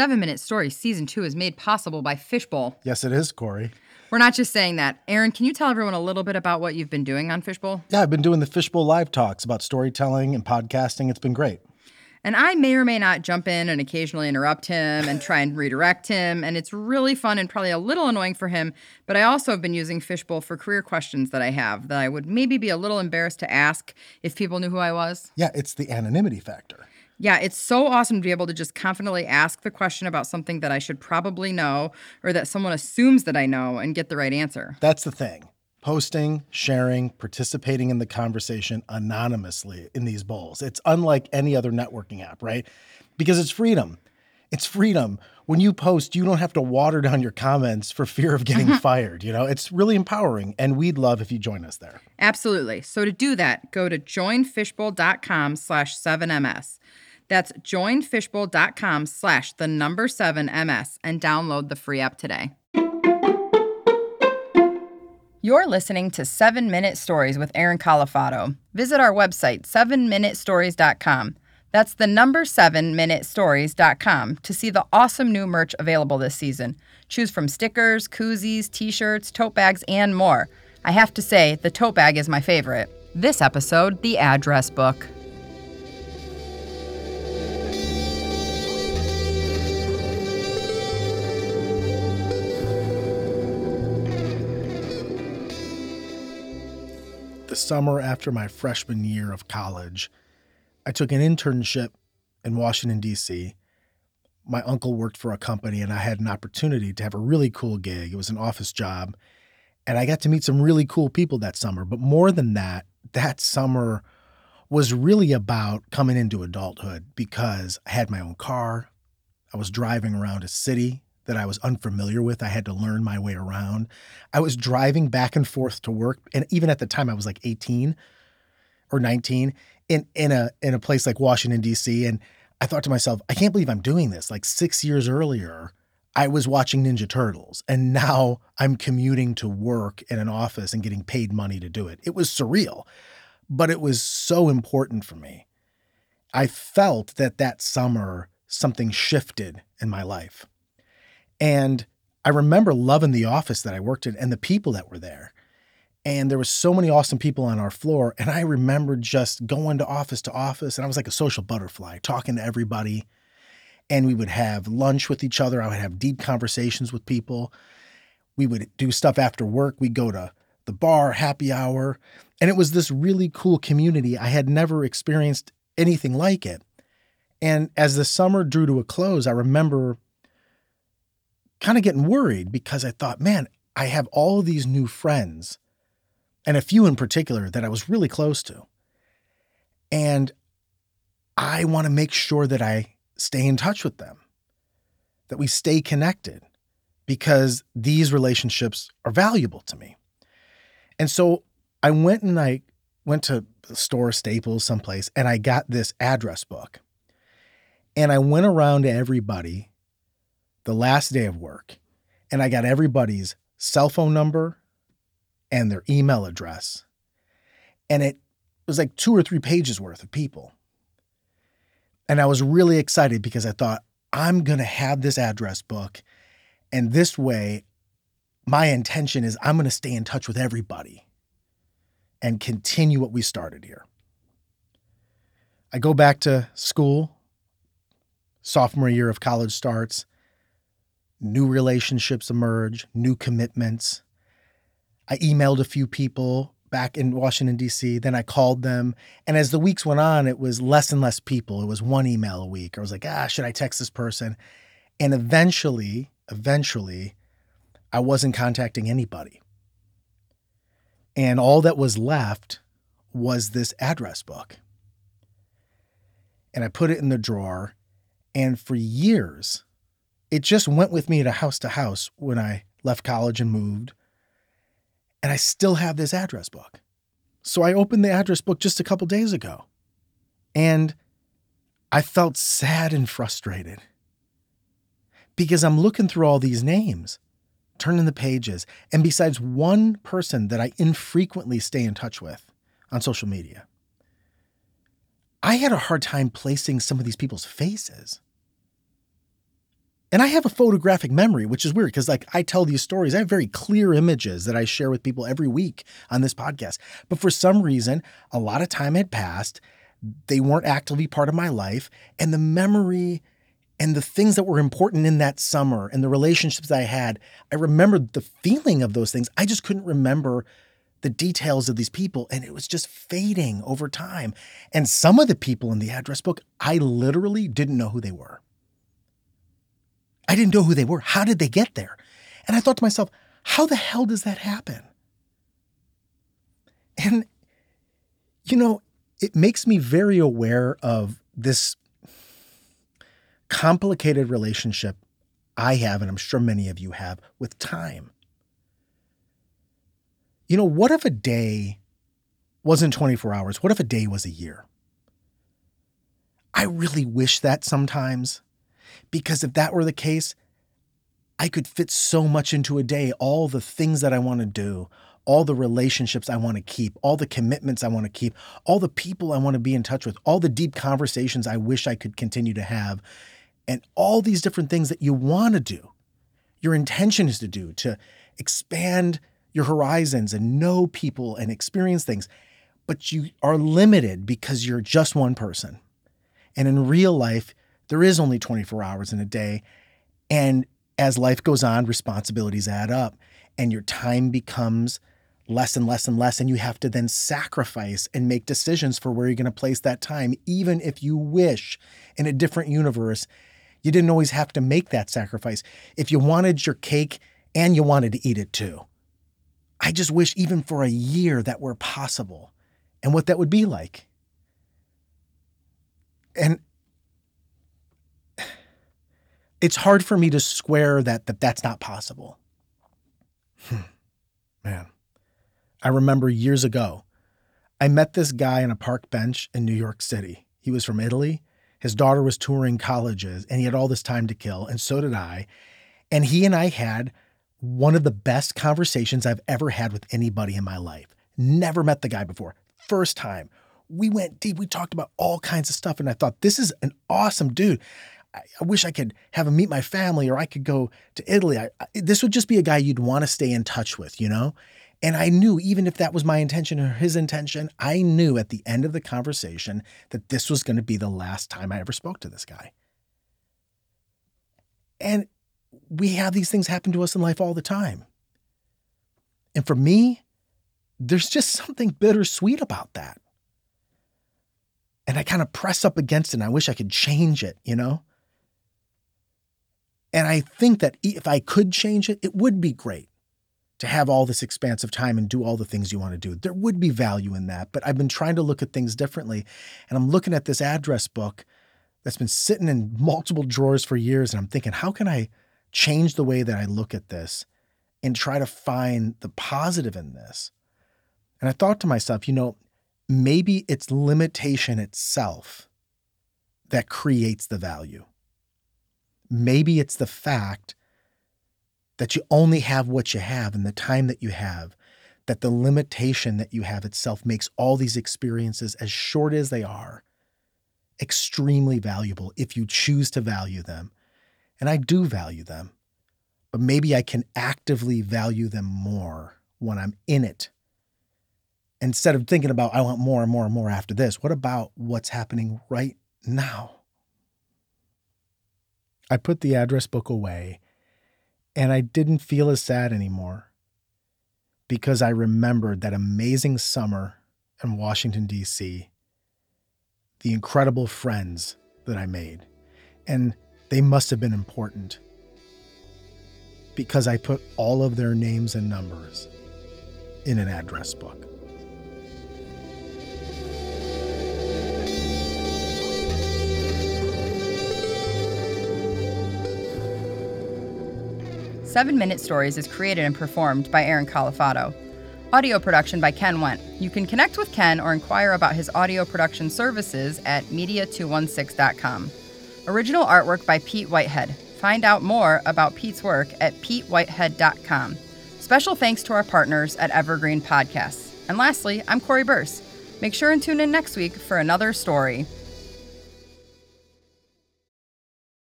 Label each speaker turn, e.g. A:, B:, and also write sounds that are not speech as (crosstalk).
A: Seven Minute Story Season 2 is made possible by Fishbowl.
B: Yes, it is, Cori.
A: We're not just saying that. Aaron, can you tell everyone a little bit about what you've been doing on Fishbowl?
B: Yeah, I've been doing the Fishbowl Live talks about storytelling and podcasting. It's been great.
A: And I may or may not jump in and occasionally interrupt him and try and redirect him. And it's really fun and probably a little annoying for him. But I also have been using Fishbowl for career questions that I have that I would maybe be a little embarrassed to ask if people knew who I was.
B: Yeah, it's the anonymity factor.
A: Yeah, it's so awesome to be able to just confidently ask the question about something that I should probably know or that someone assumes that I know and get the right answer.
B: That's the thing. Posting, sharing, participating in the conversation anonymously in these bowls. It's unlike any other networking app, right? Because it's freedom. It's freedom. When you post, you don't have to water down your comments for fear of getting (laughs) fired. You know, it's really empowering, and we'd love if you join us there.
A: Absolutely. So to do that, go to joinfishbowl.com slash 7ms. That's joinfishbowl.com slash the number 7ms and download the free app today. You're listening to 7 Minute Stories with Aaron Calafato. Visit our website, 7minutestories.com. That's the number 7minutestories.com to see the awesome new merch available this season. Choose from stickers, koozies, t shirts, tote bags, and more. I have to say, the tote bag is my favorite. This episode, the address book.
B: The summer after my freshman year of college, I took an internship in Washington, D.C. My uncle worked for a company, and I had an opportunity to have a really cool gig. It was an office job, and I got to meet some really cool people that summer. But more than that, that summer was really about coming into adulthood because I had my own car. I was driving around a city that I was unfamiliar with. I had to learn my way around. I was driving back and forth to work, and even at the time I was like 18 or 19 in in a in a place like Washington D.C. and I thought to myself, I can't believe I'm doing this. Like 6 years earlier, I was watching Ninja Turtles, and now I'm commuting to work in an office and getting paid money to do it. It was surreal, but it was so important for me. I felt that that summer something shifted in my life. And I remember loving the office that I worked in and the people that were there. And there were so many awesome people on our floor. And I remember just going to office to office. And I was like a social butterfly, talking to everybody. And we would have lunch with each other. I would have deep conversations with people. We would do stuff after work. We'd go to the bar, happy hour. And it was this really cool community. I had never experienced anything like it. And as the summer drew to a close, I remember kind of getting worried because I thought, man, I have all these new friends and a few in particular that I was really close to. And I want to make sure that I stay in touch with them, that we stay connected because these relationships are valuable to me. And so I went and I went to store, Staples, someplace, and I got this address book. And I went around to everybody the last day of work and I got everybody's cell phone number and their email address. And it was like two or three pages worth of people. And I was really excited because I thought, I'm going to have this address book. And this way, my intention is I'm going to stay in touch with everybody and continue what we started here. I go back to school, sophomore year of college starts new relationships emerge, new commitments. I emailed a few people back in Washington, D.C. Then I called them. And as the weeks went on, it was less and less people. It was one email a week. I was like, ah, should I text this person? And eventually, eventually, I wasn't contacting anybody. And all that was left was this address book. And I put it in the drawer. And for years, it just went with me to house to house when I left college and moved. And I still have this address book. So I opened the address book just a couple days ago. And I felt sad and frustrated because I'm looking through all these names, turning the pages. And besides one person that I infrequently stay in touch with on social media, I had a hard time placing some of these people's faces. And I have a photographic memory, which is weird because, like, I tell these stories. I have very clear images that I share with people every week on this podcast. But for some reason, a lot of time had passed. They weren't actively part of my life. And the memory and the things that were important in that summer and the relationships I had, I remembered the feeling of those things. I just couldn't remember the details of these people. And it was just fading over time. And some of the people in the address book, I literally didn't know who they were. I didn't know who they were. How did they get there? And I thought to myself, how the hell does that happen? And, you know, it makes me very aware of this complicated relationship I have, and I'm sure many of you have, with time. You know, what if a day wasn't 24 hours? What if a day was a year? I really wish that sometimes. Because if that were the case, I could fit so much into a day, all the things that I want to do, all the relationships I want to keep, all the commitments I want to keep, all the people I want to be in touch with, all the deep conversations I wish I could continue to have, and all these different things that you want to do. Your intention is to do, to expand your horizons and know people and experience things, but you are limited because you're just one person. And in real life, there is only 24 hours in a day. And as life goes on, responsibilities add up and your time becomes less and less and less. And you have to then sacrifice and make decisions for where you're going to place that time, even if you wish in a different universe. You didn't always have to make that sacrifice. If you wanted your cake and you wanted to eat it too. I just wish, even for a year, that were possible and what that would be like. And it's hard for me to square that that that's not possible. Hmm. Man, I remember years ago, I met this guy on a park bench in New York City. He was from Italy. His daughter was touring colleges, and he had all this time to kill, and so did I. And he and I had one of the best conversations I've ever had with anybody in my life. Never met the guy before. First time. We went deep. We talked about all kinds of stuff. And I thought, this is an awesome dude. I, wish I could have him meet my family or I could go to Italy. I, I, this would just be a guy you'd want to stay in touch with, you know? And I knew, even if that was my intention or his intention, I knew at the end of the conversation that this was going to be the last time I ever spoke to this guy. And we have these things happen to us in life all the time. And for me, there's just something bittersweet about that. And I kind of press up against it and I wish I could change it, you know? And I think that if I could change it, it would be great to have all this expansive time and do all the things you want to do. There would be value in that. But I've been trying to look at things differently. And I'm looking at this address book that's been sitting in multiple drawers for years. And I'm thinking, how can I change the way that I look at this and try to find the positive in this? And I thought to myself, you know, maybe it's limitation itself that creates the value. Maybe it's the fact that you only have what you have and the time that you have, that the limitation that you have itself makes all these experiences, as short as they are, extremely valuable if you choose to value them. And I do value them, but maybe I can actively value them more when I'm in it. Instead of thinking about, I want more and more and more after this, what about what's happening right now? I put the address book away and I didn't feel as sad anymore because I remembered that amazing summer in Washington, D.C., the incredible friends that I made. And they must have been important because I put all of their names and numbers in an address book.
A: Seven Minute Stories is created and performed by Aaron Calafato. Audio production by Ken Wendt. You can connect with Ken or inquire about his audio production services at media216.com. Original artwork by Pete Whitehead. Find out more about Pete's work at petewhitehead.com. Special thanks to our partners at Evergreen Podcasts. And lastly, I'm Cori Birce. Make sure and tune in next week for another story.